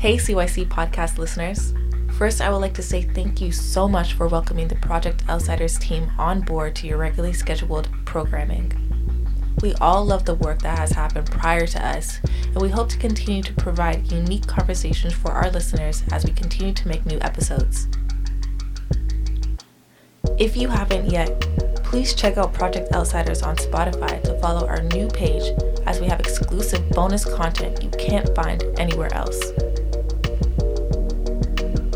Hey, CYC podcast listeners. First, I would like to say thank you so much for welcoming the Project Outsiders team on board to your regularly scheduled programming. We all love the work that has happened prior to us, and we hope to continue to provide unique conversations for our listeners as we continue to make new episodes. If you haven't yet, please check out Project Outsiders on Spotify to follow our new page as we have exclusive bonus content you can't find anywhere else.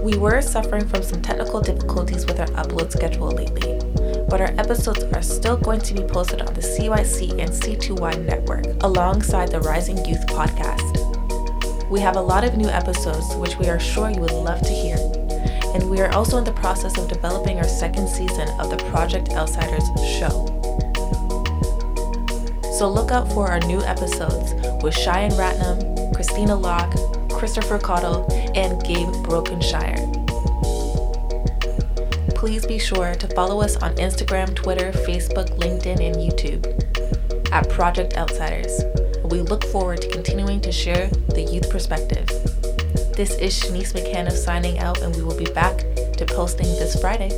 We were suffering from some technical difficulties with our upload schedule lately, but our episodes are still going to be posted on the CYC and C2Y network alongside the Rising Youth podcast. We have a lot of new episodes which we are sure you would love to hear, and we are also in the process of developing our second season of the Project Outsiders show. So look out for our new episodes with Cheyenne Ratnam, Christina Locke, Christopher Cottle, and Gabe Brokenshire. Please be sure to follow us on Instagram, Twitter, Facebook, LinkedIn, and YouTube at Project Outsiders. We look forward to continuing to share the youth perspective. This is Shanice McCann signing out, and we will be back to posting this Friday.